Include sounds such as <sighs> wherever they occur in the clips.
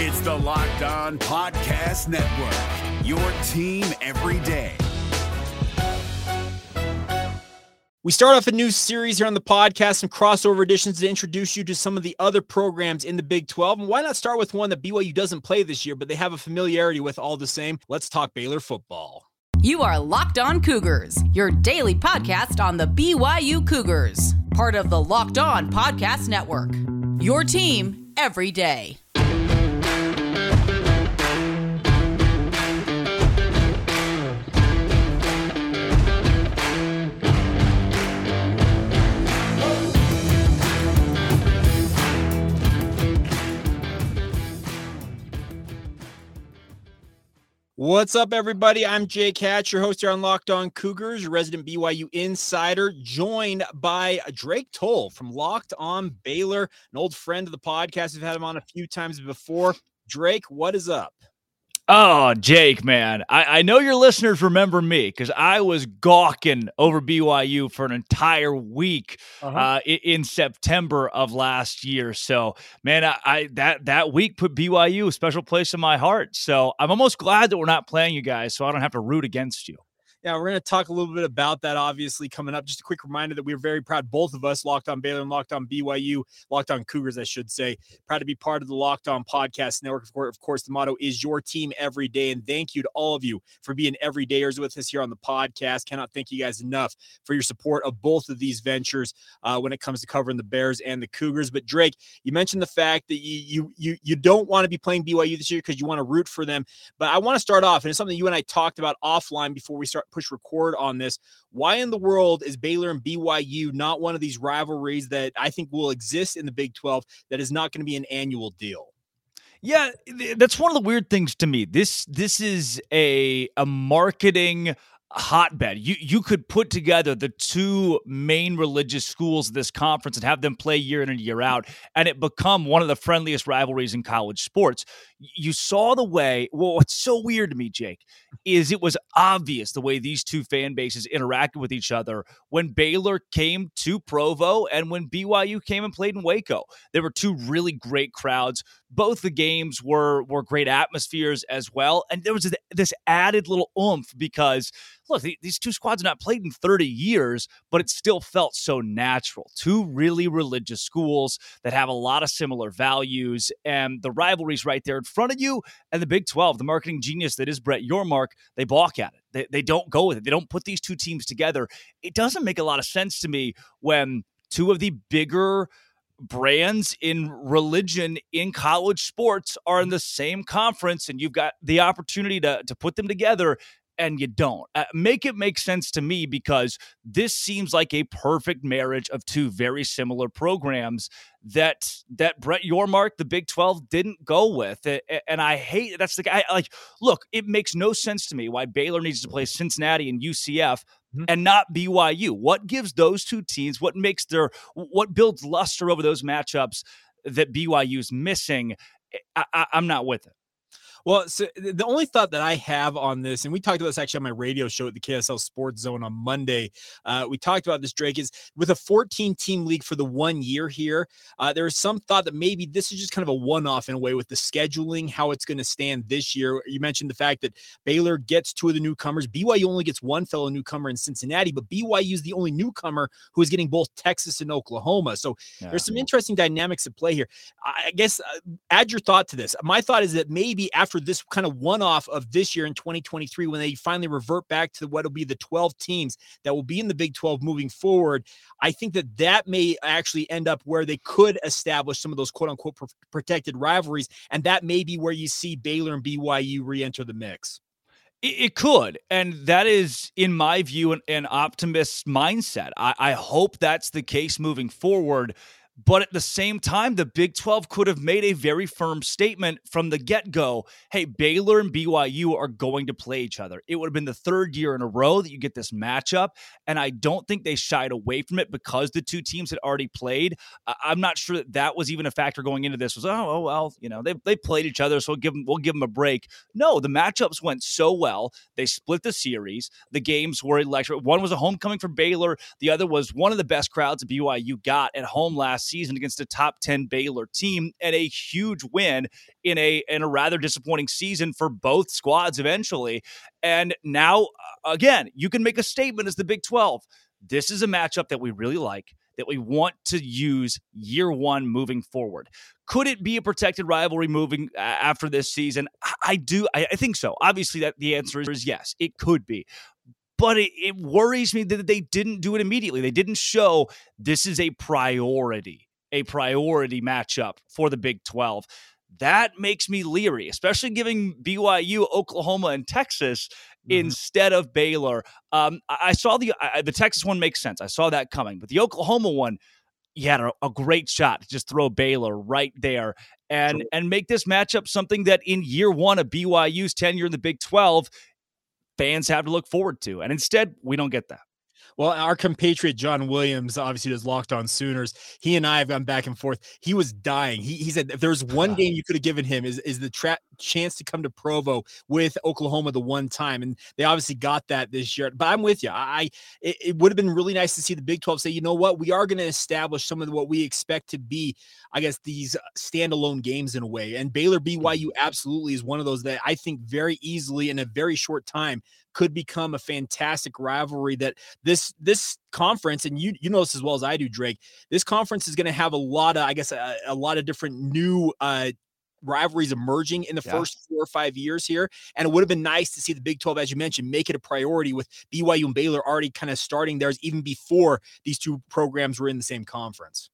It's the Locked On Podcast Network, your team every day. We start off a new series here on the podcast, some crossover editions to introduce you to some of the other programs in the Big 12. And why not start with one that BYU doesn't play this year, but they have a familiarity with all the same? Let's talk Baylor football. You are Locked On Cougars, your daily podcast on the BYU Cougars, part of the Locked On Podcast Network. Your team every day. What's up, everybody? I'm Jake Hatch, your host here on Locked On Cougars, your resident BYU insider, joined by Drake Toll from Locked On Baylor, an old friend of the podcast. We've had him on a few times before. Drake, what is up? Oh, Jake, man. I, I know your listeners remember me because I was gawking over BYU for an entire week uh-huh. uh, in, in, September of last year. So, man, I, I, that that week put BYU a special place in my heart. So I'm almost glad that we're not playing you guys, so I don't have to root against you. Yeah, we're going to talk a little bit about that, obviously, coming up. Just a quick reminder that we're very proud, both of us, Locked on Baylor and Locked on BYU, Locked on Cougars, I should say, proud to be part of the Locked on Podcast Network. Of course, the motto is your team every day. And thank you to all of you for being everydayers with us here on the podcast. Cannot thank you guys enough for your support of both of these ventures uh, when it comes to covering the Bears and the Cougars. But Drake, you mentioned the fact that you you you, you don't want to be playing BYU this year because you want to root for them. But I want to start off, and it's something you and I talked about offline before we start push record on this. Why in the world is Baylor and BYU not one of these rivalries that I think will exist in the Big 12 that is not going to be an annual deal? Yeah, that's one of the weird things to me. This this is a a marketing hotbed. You you could put together the two main religious schools of this conference and have them play year in and year out, and it become one of the friendliest rivalries in college sports. You saw the way. Well, what's so weird to me, Jake, is it was obvious the way these two fan bases interacted with each other when Baylor came to Provo and when BYU came and played in Waco. There were two really great crowds. Both the games were were great atmospheres as well, and there was this added little oomph because look, these two squads have not played in 30 years, but it still felt so natural. Two really religious schools that have a lot of similar values, and the rivalry's right there in front of you. And the Big 12, the marketing genius that is Brett Yormark, they balk at it. They, they don't go with it. They don't put these two teams together. It doesn't make a lot of sense to me when two of the bigger brands in religion in college sports are in the same conference and you've got the opportunity to, to put them together and you don't. Uh, make it make sense to me because this seems like a perfect marriage of two very similar programs that that Brett Yormark, the Big 12, didn't go with. And I hate that's the guy. Like, look, it makes no sense to me why Baylor needs to play Cincinnati and UCF mm-hmm. and not BYU. What gives those two teams, what makes their, what builds luster over those matchups that BYU is missing? I, I, I'm not with it. Well, so the only thought that I have on this, and we talked about this actually on my radio show at the KSL Sports Zone on Monday. Uh, we talked about this, Drake, is with a 14 team league for the one year here, uh, there is some thought that maybe this is just kind of a one off in a way with the scheduling, how it's going to stand this year. You mentioned the fact that Baylor gets two of the newcomers. BYU only gets one fellow newcomer in Cincinnati, but BYU is the only newcomer who is getting both Texas and Oklahoma. So yeah. there's some interesting dynamics at play here. I guess uh, add your thought to this. My thought is that maybe after for this kind of one off of this year in 2023 when they finally revert back to what will be the 12 teams that will be in the Big 12 moving forward. I think that that may actually end up where they could establish some of those quote unquote protected rivalries. And that may be where you see Baylor and BYU re enter the mix. It could. And that is, in my view, an, an optimist mindset. I, I, hope that's the case moving forward. But at the same time, the Big 12 could have made a very firm statement from the get go hey, Baylor and BYU are going to play each other. It would have been the third year in a row that you get this matchup. And I don't think they shied away from it because the two teams had already played. I'm not sure that that was even a factor going into this was, oh, oh well, you know, they, they played each other, so we'll give, them, we'll give them a break. No, the matchups went so well. They split the series. The games were electric. One was a homecoming for Baylor, the other was one of the best crowds BYU got at home last season against a top 10 Baylor team and a huge win in a in a rather disappointing season for both squads eventually. And now uh, again, you can make a statement as the Big 12. This is a matchup that we really like that we want to use year one moving forward. Could it be a protected rivalry moving uh, after this season? I, do. I, I think so. Obviously, that the answer is yes. It could be but it, it, worries me that they didn't do it immediately. They didn't show this is a priority, a priority matchup for the Big 12. That makes me leery, especially giving BYU, Oklahoma, and Texas mm-hmm. instead of Baylor. Um, I, saw the I, the Texas one makes sense. I saw that coming, but the Oklahoma one, you had a, a great shot to just throw Baylor right there and and make this matchup something that in year one of BYU's tenure in the Big 12 fans have to look forward to. And instead, we don't get that. Well, our compatriot John Williams obviously does locked on Sooners. He and I have gone back and forth. He was dying. He, he said if there's one ah. game you could have given him is is the tra- chance to come to Provo with Oklahoma the one time, and they obviously got that this year. But I'm with you. I it, it would have been really nice to see the Big 12 say, you know what, we are going to establish some of what we expect to be, I guess, these standalone games in a way. And Baylor BYU mm-hmm. absolutely is one of those that I think very easily in a very short time could become a fantastic rivalry that this this conference and you you know this as well as I do Drake this conference is going to have a lot of I guess a, a lot of different new uh rivalries emerging in the yeah. first four or five years here. And it would have been nice to see the Big 12, as you mentioned, make it a priority with BYU and Baylor already kind of starting theirs even before these two programs were in the same conference.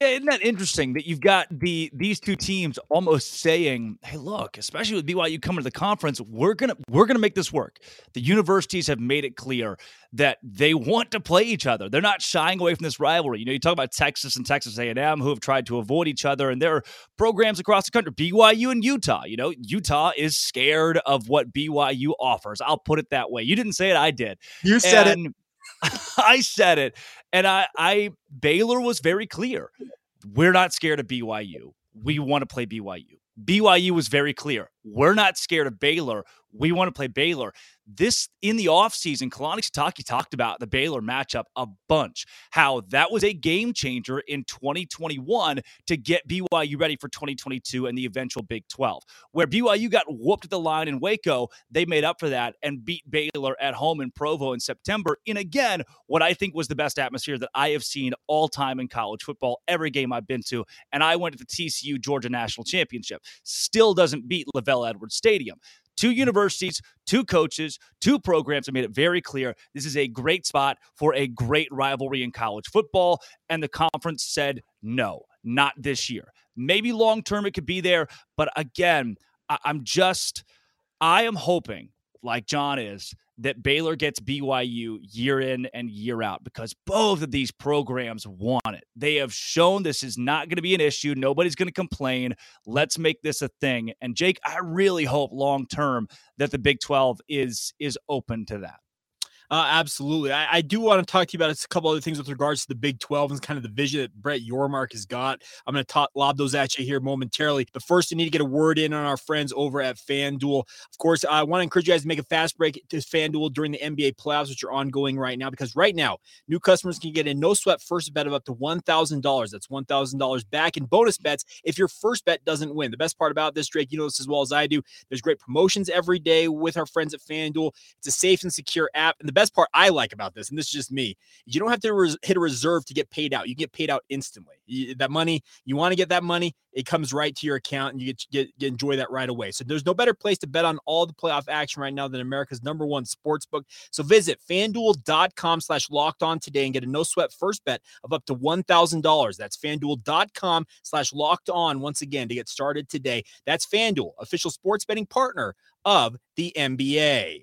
Isn't that interesting that you've got the these two teams almost saying, "Hey, look, especially with BYU coming to the conference, we're gonna we're gonna make this work." The universities have made it clear that they want to play each other. They're not shying away from this rivalry. You know, you talk about Texas and Texas A&M who have tried to avoid each other, and there are programs across the country, BYU and Utah. You know, Utah is scared of what BYU offers. I'll put it that way. You didn't say it, I did. You said and, it. <laughs> I said it. And I, I Baylor was very clear. We're not scared of BYU. We want to play BYU. BYU was very clear. We're not scared of Baylor. We want to play Baylor. This in the offseason, Kalani Sitake talked about the Baylor matchup a bunch, how that was a game changer in 2021 to get BYU ready for 2022 and the eventual Big 12. Where BYU got whooped at the line in Waco, they made up for that and beat Baylor at home in Provo in September in again what I think was the best atmosphere that I have seen all time in college football, every game I've been to. And I went to the TCU Georgia National Championship. Still doesn't beat LaVell Edwards Stadium. Two universities, two coaches, two programs have made it very clear this is a great spot for a great rivalry in college football. And the conference said no, not this year. Maybe long term it could be there. But again, I- I'm just, I am hoping, like John is, that Baylor gets BYU year in and year out because both of these programs want it. They have shown this is not going to be an issue. Nobody's going to complain. Let's make this a thing. And Jake, I really hope long term that the Big 12 is is open to that. Uh, absolutely. I, I, do want to talk to you about a couple other things with regards to the Big 12 and kind of the vision that Brett Yormark has got. I'm going to lob those at you here momentarily. But first, I need to get a word in on our friends over at FanDuel. Of course, I want to encourage you guys to make a fast break to FanDuel during the NBA playoffs, which are ongoing right now, because right now, new customers can get a no sweat first bet of up to $1,000. That's $1,000 back in bonus bets if your first bet doesn't win. The best part about this, Drake, you know this as well as I do. There's great promotions every day with our friends at FanDuel. It's a safe and secure app. And the best part I like about this, and this is just me, you don't have to res- hit a reserve to get paid out. You get paid out instantly. You, that money, you want to get that money, it comes right to your account and you get, get, get enjoy that right away. So there's no better place to bet on all the playoff action right now than America's number one sports book. So visit fanduel.com slash locked on today and get a no sweat first bet of up to $1,000. That's fanduel.com slash locked on once again to get started today. That's Fanduel, official sports betting partner of the NBA.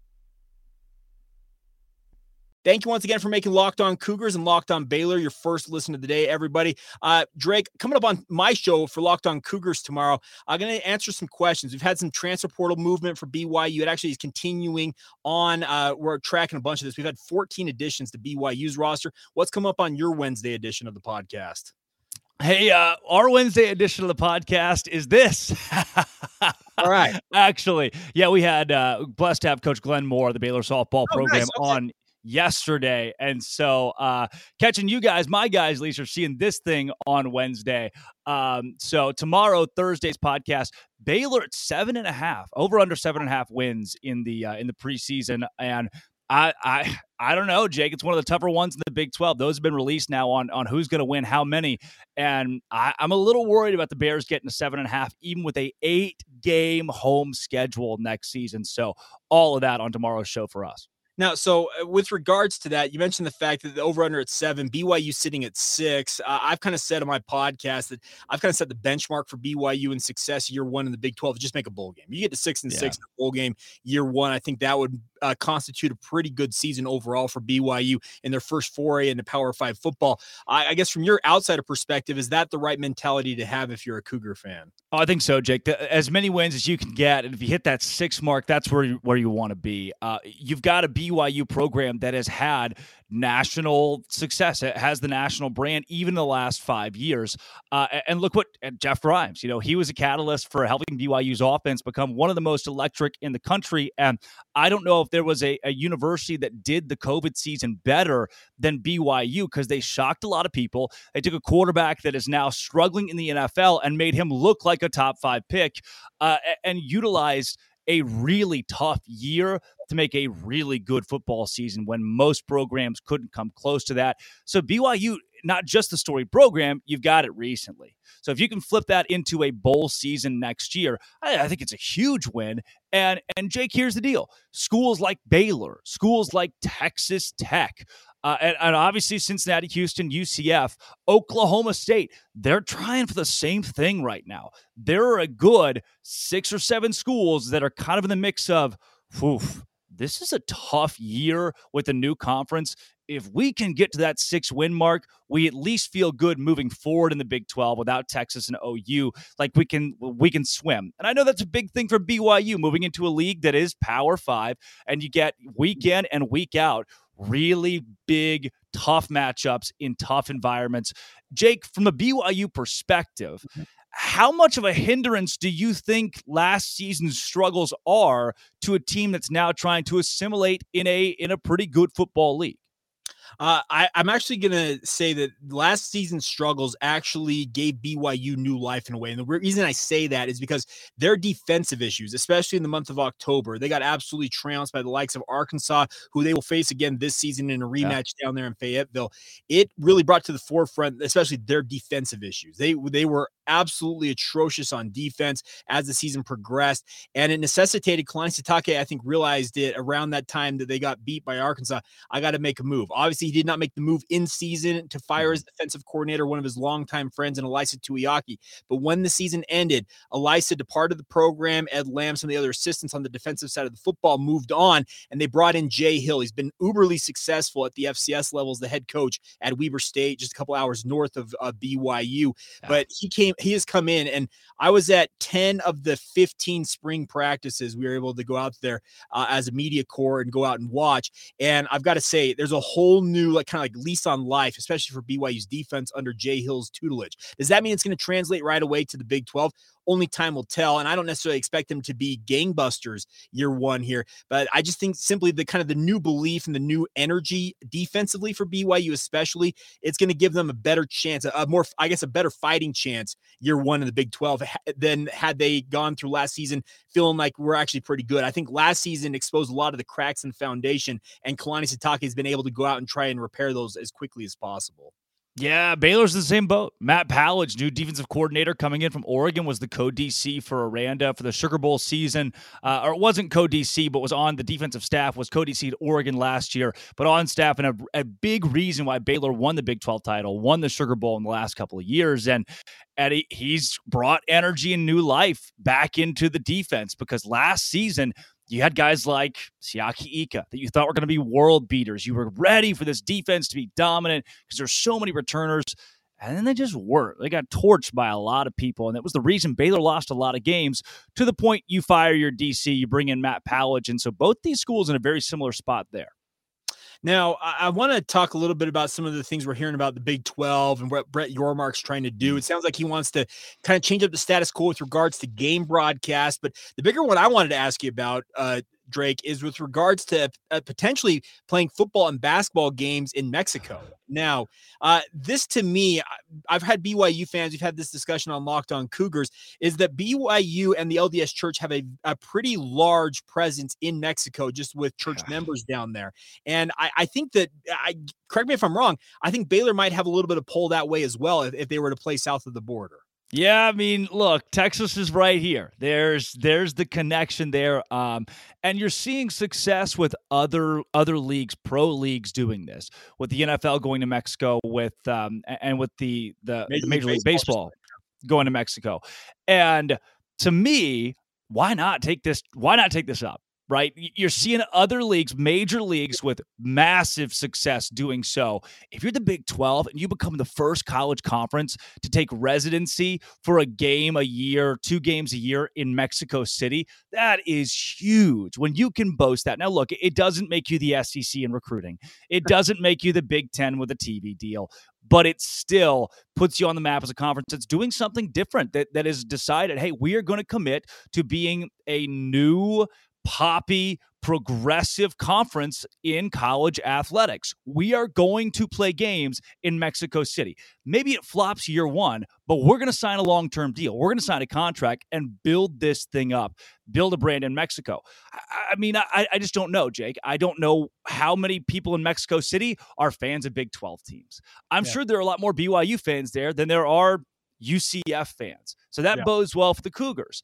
Thank you once again for making Locked On Cougars and Locked On Baylor your first listen of the day, everybody. Uh, Drake, coming up on my show for Locked On Cougars tomorrow, I'm going to answer some questions. We've had some transfer portal movement for BYU. It actually is continuing on. Uh, we're tracking a bunch of this. We've had 14 additions to BYU's roster. What's come up on your Wednesday edition of the podcast? Hey, uh, our Wednesday edition of the podcast is this. All right. <laughs> Actually, yeah, we had uh, blessed to have Coach Glenn Moore, the Baylor softball Oh, program, nice. Okay. on yesterday. And so uh catching you guys, my guys, at least are seeing this thing on Wednesday. Um, so tomorrow, Thursday's podcast, Baylor at seven and a half, over under seven and a half wins in the uh, in the preseason. And I I I don't know, Jake. It's one of the tougher ones in the Big 12. Those have been released now on on who's going to win how many. And I, I'm a little worried about the Bears getting a seven and a half, even with a eight game home schedule next season. So all of that on tomorrow's show for us. Now, so uh, with regards to that, you mentioned the fact that the over under at seven, BYU sitting at six. Uh, I've kind of said on my podcast that I've kind of set the benchmark for BYU in success year one in the Big 12. Just make a bowl game. You get to six and Yeah. six in a bowl game year one. I think that would uh, constitute a pretty good season overall for BYU in their first foray into Power Five football. I, I guess from your outsider perspective, is that the right mentality to have if you're a Cougar fan? Oh, I think so, Jake. The, as many wins as you can get, and if you hit that six mark, that's where you, where you want to be. Uh, you've got a BYU program that has had national success. It has the national brand even the last five years. Uh, and look what Jeff Grimes. You know, he was a catalyst for helping BYU's offense become one of the most electric in the country. And I don't know if there was a, a university that did the COVID season better than BYU because they shocked a lot of people. They took a quarterback that is now struggling in the NFL and made him look like a top five pick uh, and utilized a really tough year to make a really good football season when most programs couldn't come close to that. So BYU, not just the story program, you've got it recently. So if you can flip that into a bowl season next year, I, I think it's a huge win. And and Jake, here's the deal: schools like Baylor, schools like Texas Tech, uh, and, and obviously Cincinnati, Houston, UCF, Oklahoma State, they're trying for the same thing right now. There are a good six or seven schools that are kind of in the mix of, oof, this is a tough year with the new conference. If we can get to that six win mark, we at least feel good moving forward in the Big 12 without Texas and OU. Like we can we can swim. And I know that's a big thing for BYU moving into a league that is Power 5 and you get week in and week out really big tough matchups in tough environments. Jake, from a BYU perspective, mm-hmm. how much of a hindrance do you think last season's struggles are to a team that's now trying to assimilate in a in a pretty good football league? Uh, I, I'm actually going to say that last season's struggles actually gave BYU new life in a way. And the reason I say that is because their defensive issues, especially in the month of October, they got absolutely trounced by the likes of Arkansas, who they will face again this season in a rematch down there in Fayetteville. It really brought to the forefront, especially their defensive issues. They they were absolutely atrocious on defense as the season progressed, and it necessitated Kalani Sitake, I think, realized it around that time that they got beat by Arkansas. I got to make a move. Obviously, he did not make the move in season to fire his defensive coordinator, one of his longtime friends, and Ilaisa Tuiaki. But when the season ended, Elisa departed the program. Ed Lamb, some of the other assistants on the defensive side of the football, moved on, and they brought in Jay Hill. He's been uberly successful at the FCS levels, the head coach at Weber State, just a couple hours north of uh, BYU. But he came, he has come in, and I was at 10 of the 15 spring practices. We were able to go out there uh, as a media corps and go out and watch. And I've got to say, there's a whole new, like, kind of like lease on life, especially for BYU's defense under Jay Hill's tutelage. Does that mean it's going to translate right away to the Big 12? Only time will tell. And I don't necessarily expect them to be gangbusters year one here, but I just think simply the kind of the new belief and the new energy defensively for BYU, especially, it's going to give them a better chance, a, more, I guess, a better fighting chance year one in the Big 12 than had they gone through last season feeling like we're actually pretty good. I think last season exposed a lot of the cracks in the foundation, and Kalani Sitake has been able to go out and try and repair those as quickly as possible. Yeah, Baylor's in the same boat. Matt Powledge, new defensive coordinator coming in from Oregon, was the co DC for Aranda for the Sugar Bowl season. Uh, or it wasn't co DC, but was on the defensive staff, was co DC at Oregon last year, but on staff. And a, a big reason why Baylor won the Big 12 title, won the Sugar Bowl in the last couple of years. And and he's brought energy and new life back into the defense because last season, you had guys like Siaki Ika that you thought were going to be world beaters. You were ready for this defense to be dominant because there's so many returners. And then they just weren't. They got torched by a lot of people. And that was the reason Baylor lost a lot of games to the point you fire your DC, you bring in Matt Powledge. And so both these schools in a very similar spot there. Now, I, I want to talk a little bit about some of the things we're hearing about the Big 12 and what Brett Yormark's trying to do. It sounds like he wants to kind of change up the status quo with regards to game broadcast. But the bigger one I wanted to ask you about, uh, Drake, is with regards to uh, potentially playing football and basketball games in Mexico. <sighs> Now, uh, this to me, I've had BYU fans, we've had this discussion on Locked On Cougars, is that BYU and the LDS Church have a, a pretty large presence in Mexico, just with church members down there. And I, I think that, I correct me if I'm wrong, I think Baylor might have a little bit of pull that way as well if, if they were to play south of the border. Yeah, I mean, look, Texas is right here. There's there's the connection there, um, and you're seeing success with other other leagues, pro leagues, doing this. With the NFL going to Mexico, with um, and with the the Major, the Major League, League Baseball, Baseball going to Mexico, and to me, why not take this? Why not take this up? Right? You're seeing other leagues, major leagues with massive success doing so. If you're the Big 12 and you become the first college conference to take residency for a game a year, two games a year in Mexico City, that is huge when you can boast that. Now, look, it doesn't make you the SEC in recruiting, it <laughs> doesn't make you the Big 10 with a TV deal. But it still puts you on the map as a conference that's doing something different that, that is decided, hey, we are going to commit to being a new poppy, progressive conference in college athletics. We are going to play games in Mexico City. Maybe it flops year one, but we're going to sign a long term deal. We're going to sign a contract and build this thing up, build a brand in Mexico. I, mean, I, I just don't know, Jake. I don't know how many people in Mexico City are fans of Big 12 teams. I'm yeah. sure there are a lot more BYU fans there than there are UCF fans. So that yeah. bodes well for the Cougars.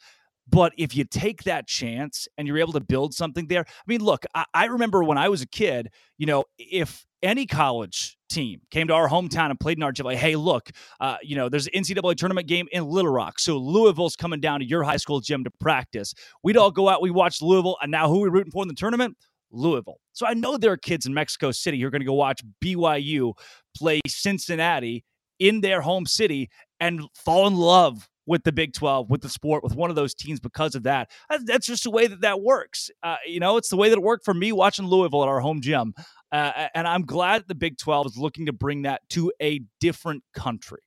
But if you take that chance and you're able to build something there, I mean, look, I, I remember when I was a kid, you know, if any college team came to our hometown and played in our gym, like, hey, look, uh, you know, there's an NCAA tournament game in Little Rock. So Louisville's coming down to your high school gym to practice. We'd all go out, we watch Louisville, and now who are we rooting for in the tournament? Louisville. So I know there are kids in Mexico City who are going to go watch BYU play Cincinnati in their home city and fall in love with the Big 12, with the sport, with one of those teams because of that. That's just the way that that works. Uh, you know, it's the way that it worked for me watching Louisville at our home gym. Uh, and I'm glad the Big 12 is looking to bring that to a different country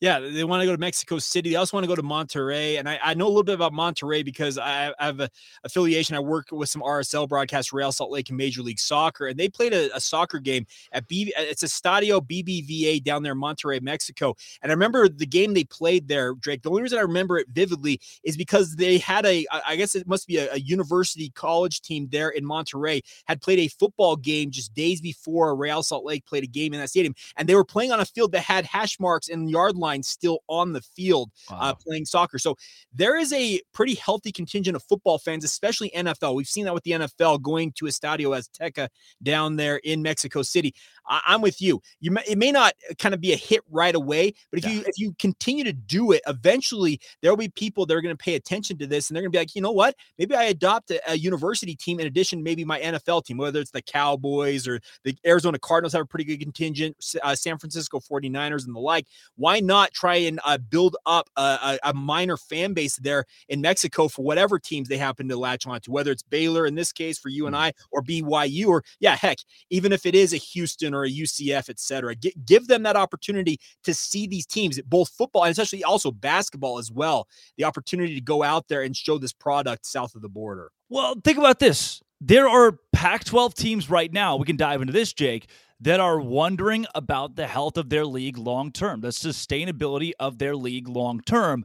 yeah, they want to go to Mexico City. They also want to go to Monterrey. And I, I know a little bit about Monterrey because I, I have an affiliation. I work with some RSL broadcasts, Real Salt Lake and Major League Soccer. And they played a, a soccer game at B. Uh, it's a Stadio BBVA down there in Monterrey, Mexico. And I remember the game they played there, Drake. The only reason I remember it vividly is because they had a, I guess it must be a, a university college team there in Monterrey, had played a football game just days before Real Salt Lake played a game in that stadium. And they were playing on a field that had hash marks and yard line line still on the field uh, wow. uh, playing soccer. So there is a pretty healthy contingent of football fans, especially NFL. We've seen that with the NFL going to Estadio Azteca down there in Mexico City. I, am with you. You may, it may not uh, kind of be a hit right away, but if yeah. you if you continue to do it, eventually there will be people that are going to pay attention to this, and they're going to be like, you know what? Maybe I adopt a, a, university team in addition, maybe my NFL team, whether it's the Cowboys or the Arizona Cardinals have a pretty good contingent, uh, San Francisco 49ers and the like. Why not try and uh, build up a, a, minor fan base there in Mexico for whatever teams they happen to latch on to, whether it's Baylor in this case for you and mm. I, or BYU, or yeah, heck, even if it is a Houston or a UCF, et cetera. G- give them that opportunity to see these teams, both football and especially also basketball as well, the opportunity to go out there and show this product south of the border. Well, think about this. There are Pac 12 teams right now. We can dive into this, Jake, that are wondering about the health of their league long term, the sustainability of their league long term.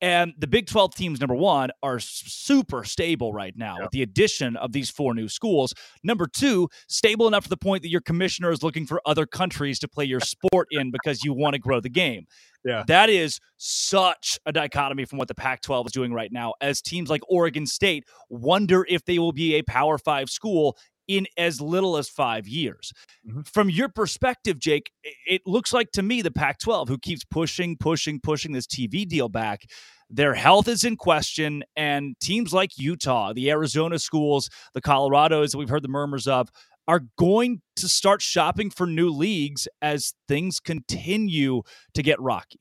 And the Big 12 teams, number one, are super stable right now with the addition of these four new schools. Number two, stable enough to the point that your commissioner is looking for other countries to play your sport in because you want to grow the game. Yeah. That is such a dichotomy from what the Pac 12 is doing right now, as teams like Oregon State wonder if they will be a Power Five school in as little as five years. Mhm. From your perspective, Jake, it looks like to me the Pac 12, who keeps pushing, pushing, pushing this TV deal back, their health is in question. And teams like Utah, the Arizona schools, the Colorados that we've heard the murmurs of, are going to start shopping for new leagues as things continue to get rocky.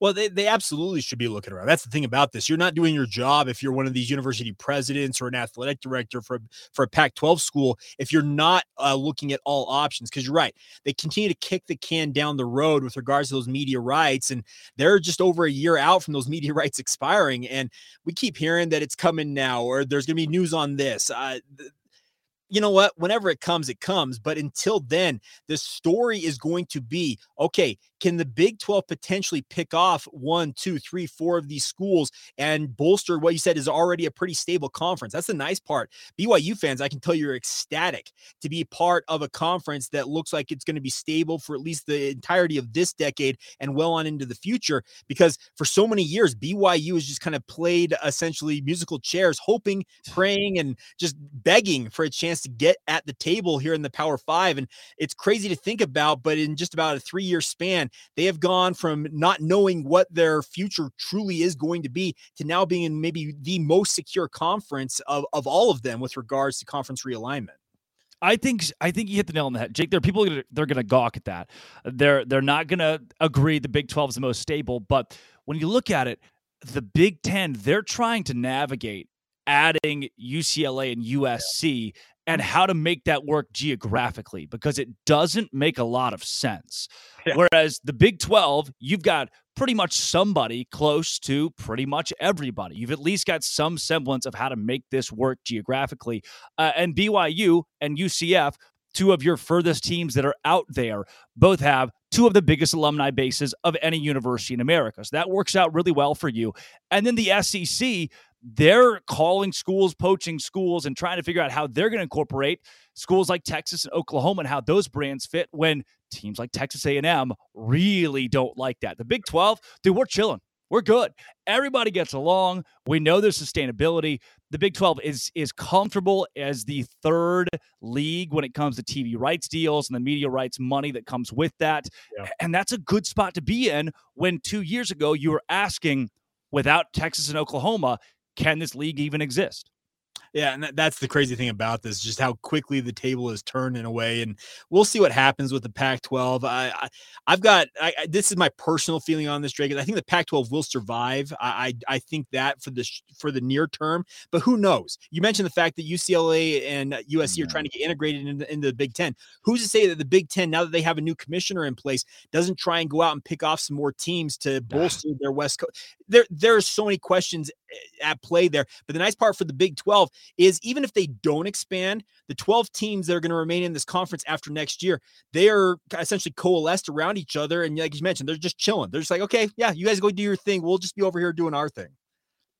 Well, they, they absolutely should be looking around. That's the thing about this. You're not doing your job if you're one of these university presidents or an athletic director for, for a Pac 12 school if you're not uh, looking at all options. Because you're right. They continue to kick the can down the road with regards to those media rights. And they're just over a year out from those <laughs> media rights expiring. And we keep hearing that it's coming now or there's going to be news on this. Uh, th- you know what? Whenever it comes, it comes. But until then, the story is going to be okay, can the Big 12 potentially pick off one, two, three, four of these schools and bolster what you said is already a pretty stable conference? That's the nice part. BYU fans, I can tell you're ecstatic to be part of a conference that looks like it's going to be stable for at least the entirety of this decade and well on into the future. Because for so many years, BYU has just kind of played essentially musical chairs, hoping, praying, and just begging for a chance to get at the table here in the Power Five. And it's crazy to think about, but in just about a three year span, they have gone from not knowing what their future truly is going to be to now being in maybe the most secure conference of, of all of them with regards to conference realignment. I think I think you hit the nail on the head, Jake. There are people they're going to gawk at that. They're they're not going to agree the Big Twelve is the most stable. But when you look at it, the Big Ten they're trying to navigate adding UCLA and USC and how to make that work geographically because it doesn't make a lot of sense. Yeah. Whereas the Big Twelve, you've got pretty much somebody close to pretty much everybody. You've at least got some semblance of how to make this work geographically. Uh, and BYU and UCF, two of your furthest teams that are out there, both have two of the biggest alumni bases of any university in America. So that works out really well for you. And then the SEC, they're calling schools, poaching schools, and trying to figure out how they're going to incorporate schools like Texas and Oklahoma and how those brands fit when teams like Texas A&M really don't like that. The Big 12, dude, we're chilling. We're good. Everybody gets along. We know there's sustainability. The Big 12 is is comfortable as the third league when it comes to TV rights deals and the media rights money that comes with that. Yeah. And that's a good spot to be in when 2 years ago you were asking without Texas and Oklahoma, can this league even exist? Yeah, and that's the crazy thing about this, just how quickly the table is turned in a way, and we'll see what happens with the Pac-12. I, I I've got I, I, this is my personal feeling on this, Drake. I think the Pac-12 will survive. I, I I think that for the sh- for the near term, but who knows? You mentioned the fact that UCLA and USC are trying to get integrated into, into the Big Ten. Who's to say that the Big Ten, now that they have a new commissioner in place, doesn't try and go out and pick off some more teams to bolster their West Coast? There there are so many questions at play there, but the nice part for the Big 12 is even if they don't expand, the 12 teams that are going to remain in this conference after next year, they are essentially coalesced around each other. And like you mentioned, they're just chilling. They're just like, okay, yeah, you guys go do your thing. We'll just be over here doing our thing.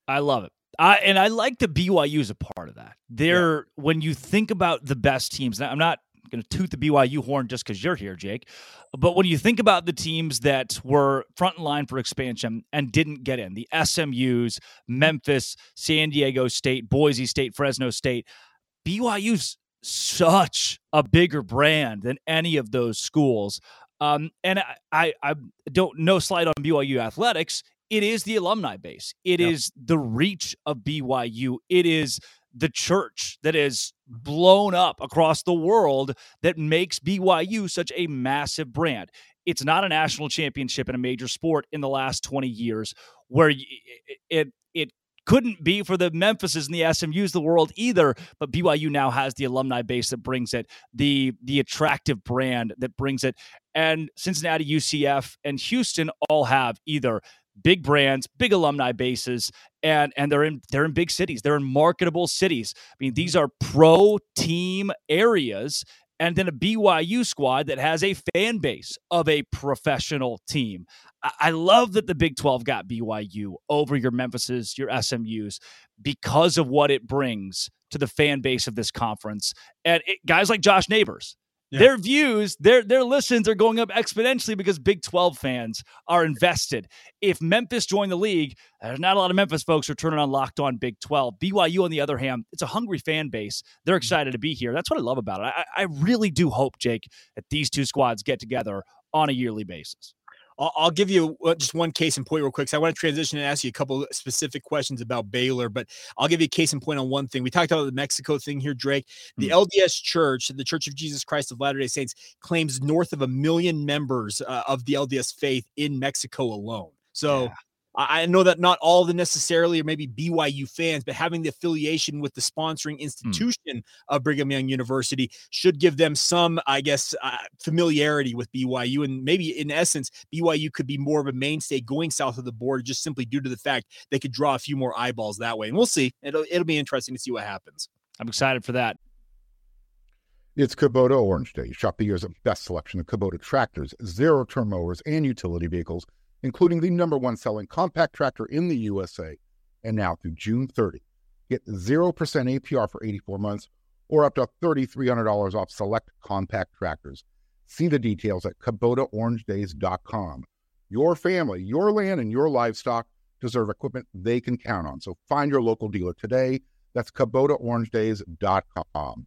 I love it. I and I like the BYU as a part of that. They're when you think about the best teams. I'm not going to toot the BYU horn just because you're here, Jake. But when you think about the teams that were front in line for expansion and didn't get in, the SMU's, Memphis, San Diego State, Boise State, Fresno State, BYU's such a bigger brand than any of those schools. Um, and I, I, I don't no slight on BYU athletics. It is the alumni base. It is Yep. the reach of BYU. It is the church that is blown up across the world that makes BYU such a massive brand. It's not a national championship in a major sport in the last 20 years where it it, couldn't be for the Memphises and the SMUs of the world either, but BYU now has the alumni base that brings it, the the attractive brand that brings it. And Cincinnati, UCF, and Houston all have either big brands, big alumni bases, and and they're in they're in big cities. They're in marketable cities. I mean, these are pro team areas. And then a BYU squad that has a fan base of a professional team. I, love that the Big 12 got BYU over your Memphises, your SMUs, because of what it brings to the fan base of this conference. And it, guys like Josh Neighbors Yeah. Their views, their their listens are going up exponentially because Big 12 fans are invested. If Memphis joined the league, there's not a lot of Memphis folks are turning on locked on Big 12. BYU, on the other hand, it's a hungry fan base. They're mm-hmm. excited to be here. That's what I love about it. I, I really do hope, Jake, that these two squads get together on a yearly basis. I'll, I'll give you uh, just one case in point real quick. So I want to transition and ask you a couple specific questions about Baylor, but I'll give you a case in point on one thing. We talked about the Mexico thing here, Drake. The Mm. LDS Church, the Church of Jesus Christ of Latter Day Saints, claims north of a million members uh, of the LDS faith in Mexico alone. So. Yeah. I I know that not all the necessarily are maybe BYU fans, but having the affiliation with the sponsoring institution of Brigham Young University should give them some, I guess, uh, familiarity with BYU. And maybe in essence, BYU could be more of a mainstay going south of the border just simply due to the fact they could draw a few more eyeballs that way. And we'll see. It'll, it'll be interesting to see what happens. I'm excited for that. It's Kubota Orange Day. Shop the year's best selection of Kubota tractors, zero turn mowers, and utility vehicles, including the number one selling compact tractor in the USA. And now through June 30, get 0% APR for 84 months or up to $3,300 off select compact tractors. See the details at KubotaOrangeDays.com. Your family, your land, and your livestock deserve equipment they can count on. So find your local dealer today. That's KubotaOrangeDays.com.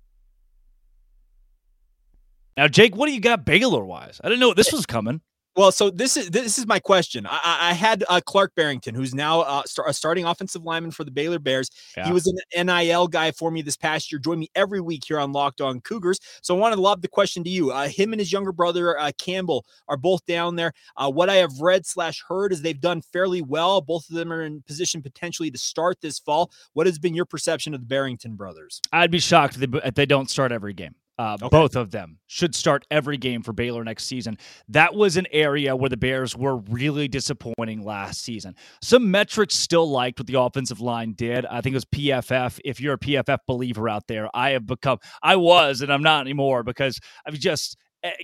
Now, Jake, what do you got Baylor wise? I didn't know this was coming. Well, so this is this is my question. I, I I had uh, Clark Barrington, who's now uh, star, a starting offensive lineman for the Baylor Bears. Yeah. He was an NIL guy for me this past year. Joined me every week here on Locked On Cougars. So I wanted to lob the question to you. Uh, him and his younger brother uh, Campbell are both down there. Uh, what I have read slash heard is they've done fairly well. Both of them are in position potentially to start this fall. What has been your perception of the Barrington brothers? I'd be shocked if they, if they don't start every game. Uh, Okay. Both of them should start every game for Baylor next season. That was an area where the Bears were really disappointing last season. Some metrics still liked what the offensive line did. I think it was PFF. If you're a PFF believer out there, I have become, I was, and I'm not anymore because I've just,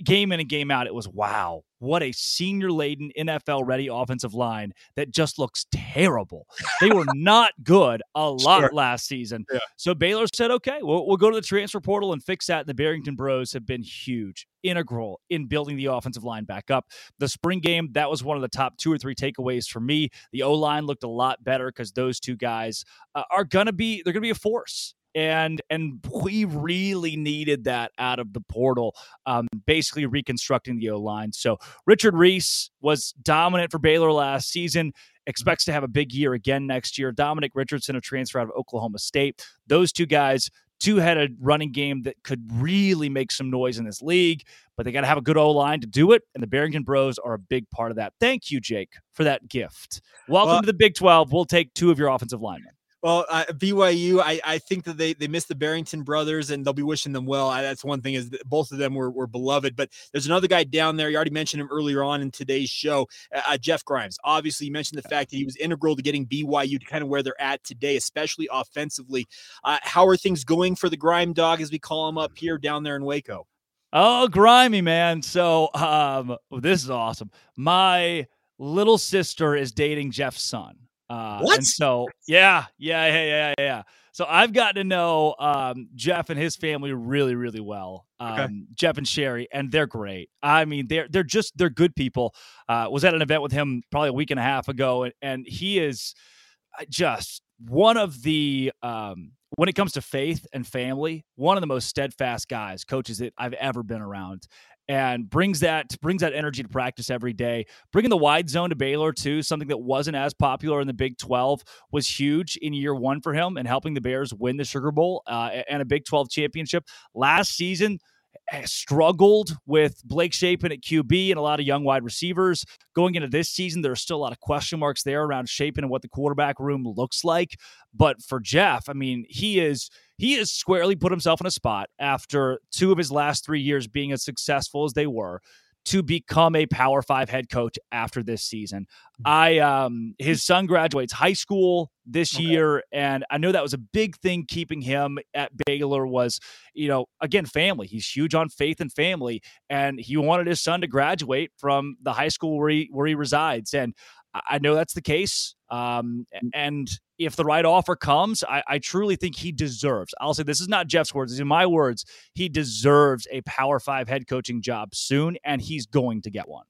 game in and game out, it was wow, what a senior laden NFL ready offensive line that just looks terrible. They were <laughs> not good a lot Sure. last season. Yeah. So Baylor said, okay, we'll, we'll go to the transfer portal and fix that. And the Barrington Bros have been huge, integral in building the offensive line back up. The spring game, that was one of the top two or three takeaways for me. The O line looked a lot better because those two guys uh, are going to be, they're going to be a force. And and we really needed that out of the portal, um, basically reconstructing the O line. So Richard Reese was dominant for Baylor last season expects to have a big year again next year. Dominic Richardson, a transfer out of Oklahoma State. Those two guys, two headed running game that could really make some noise in this league, but they got to have a good O line to do it. And the Barrington Bros are a big part of that. Thank you, Jake, for that gift. Welcome Well- to the Big 12. We'll take two of your offensive linemen. Well, uh, BYU, I, I think that they they missed the Barrington brothers, and they'll be wishing them well. I, that's one thing is that both of them were, were beloved. But there's another guy down there. You already mentioned him earlier on in today's show, uh, uh, Jeff Grimes. Obviously, you mentioned the fact that he was integral to getting BYU to kind of where they're at today, especially offensively. Uh, how are things going for the Grime Dog, as we call him up here down there in Waco? Oh, grimy man. So um this is awesome. My little sister is dating Jeff's son. Uh What? and so yeah, yeah, yeah, yeah, yeah. So I've gotten to know um Jeff and his family really, really well. Um Okay. Jeff and Sherry, and they're great. I mean, they're they're just they're good people. Uh was at an event with him probably a week and a half ago, and, and he is uh, just one of the um when it comes to faith and family, one of the most steadfast guys, coaches that I've ever been around, and brings that brings that energy to practice every day. Bringing the wide zone to Baylor too, something that wasn't as popular in the Big Twelve, was huge in year one for him, and helping the Bears win the Sugar Bowl uh, and a Big Twelve championship last season. eh, Struggled with Blake Shapen at QB and a lot of young wide receivers. Going into this season, there are still a lot of question marks there around Shapen and what the quarterback room looks like. But for Jeff, I mean, he is he has squarely put himself in a spot after two of his last three years being as successful as they were to become a power five head coach after this season. I um his son graduates high school this Okay. year and I know that was a big thing keeping him at Baylor was you know again family he's huge on faith and family and he wanted his son to graduate from the high school where he where he resides and I know that's the case. Um, and if the right offer comes, I, I, truly think he deserves. I'll say this is not Jeff's words; these are my words. He deserves a Power Five head coaching job soon, and he's going to get one.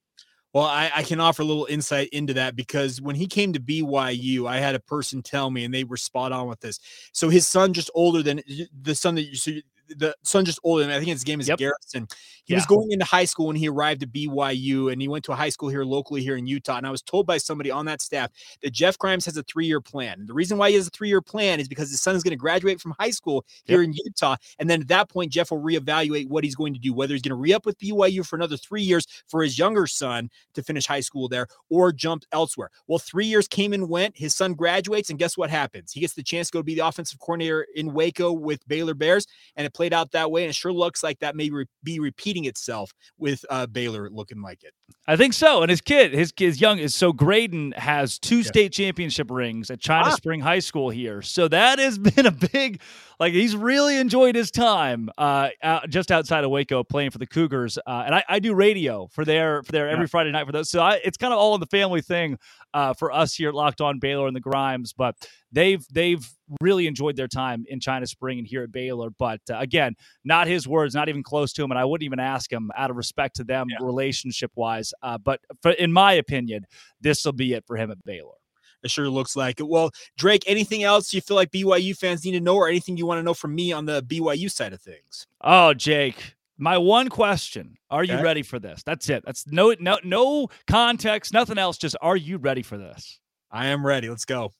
Well, I, I, can offer a little insight into that because when he came to BYU, I had a person tell me, and they were spot on with this. So his son, just older than the son that you, so the son just older. I think his game is yep. Garrison. He yeah. was going into high school when he arrived at BYU, and he went to a high school here locally here in Utah. And I was told by somebody on that staff that Jeff Grimes has a three-year plan. The reason why he has a three-year plan is because his son is going to graduate from high school here yep. in Utah, and then at that point, Jeff will reevaluate what he's going to do, whether he's going to re-up with BYU for another three years for his younger son to finish high school there, or jump elsewhere. Well, three years came and went. His son graduates, and guess what happens? He gets the chance to go to be the offensive coordinator in Waco with Baylor Bears, and it played out that way. And it sure looks like that may re- be repeating itself with uh, Baylor looking like it. I think so. And his kid, his kid's young is so Graydon has two yeah. state championship rings at China ah. Spring High School here. So that has <laughs> been a big, like he's really enjoyed his time uh, out, just outside of Waco playing for the Cougars. Uh, and I, I, do radio for their for their every yeah. Friday night for those. So I, it's kind of all in the family thing uh, for us here at Locked On Baylor and the Grimes. But they've they've really enjoyed their time in China Spring and here at Baylor. But uh, again, not his words, not even close to him, and I wouldn't even ask him out of respect to them, yeah. relationship wise. Uh, but for, in my opinion, this will be it for him at Baylor. It sure looks like it. Well, Drake, anything else you feel like BYU fans need to know, or anything you want to know from me on the BYU side of things? Oh, Jake, my one question: Are okay. you ready for this? That's it. That's no, no, no context, nothing else. Just are you ready for this? I am ready. Let's go.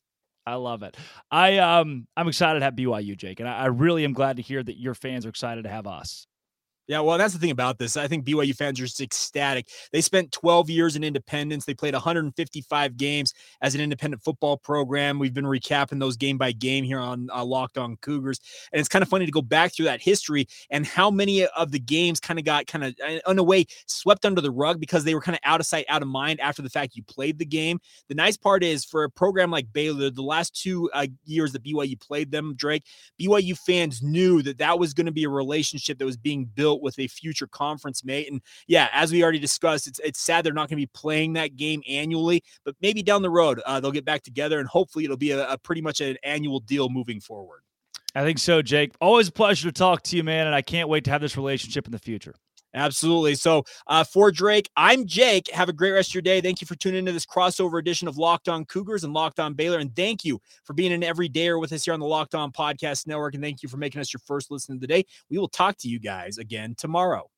I love it. I um I'm excited to have BYU, Jake, and I, I really am glad to hear that your fans are excited to have us. Yeah, well, that's the thing about this. I think BYU fans are just ecstatic. They spent 12 years in independence. They played 155 games as an independent football program. We've been recapping those game by game here on uh, Locked On Cougars, and it's kind of funny to go back through that history and how many of the games kind of got kind of in a way swept under the rug because they were kind of out of sight, out of mind after the fact you played the game. The nice part is for a program like Baylor, the last two uh, years that BYU played them, Drake, BYU fans knew that that was going to be a relationship that was being built with a future conference mate. And yeah, as we already discussed, it's it's sad they're not going to be playing that game annually, but maybe down the road uh, they'll get back together, and hopefully it'll be a, a pretty much an annual deal moving forward. I think so, Jake. Always a pleasure to talk to you, man, and I can't wait to have this relationship in the future. Absolutely. So uh, for Drake, I'm Jake. Have a great rest of your day. Thank you for tuning into this crossover edition of Locked On Cougars and Locked On Baylor. And thank you for being an everydayer with us here on the Locked On Podcast Network. And thank you for making us your first listen of the day. We will talk to you guys again tomorrow.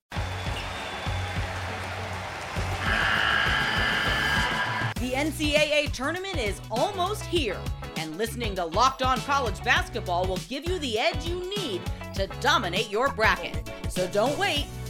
The NCAA tournament is almost here, and listening to Locked On College Basketball will give you the edge you need to dominate your bracket. So don't wait.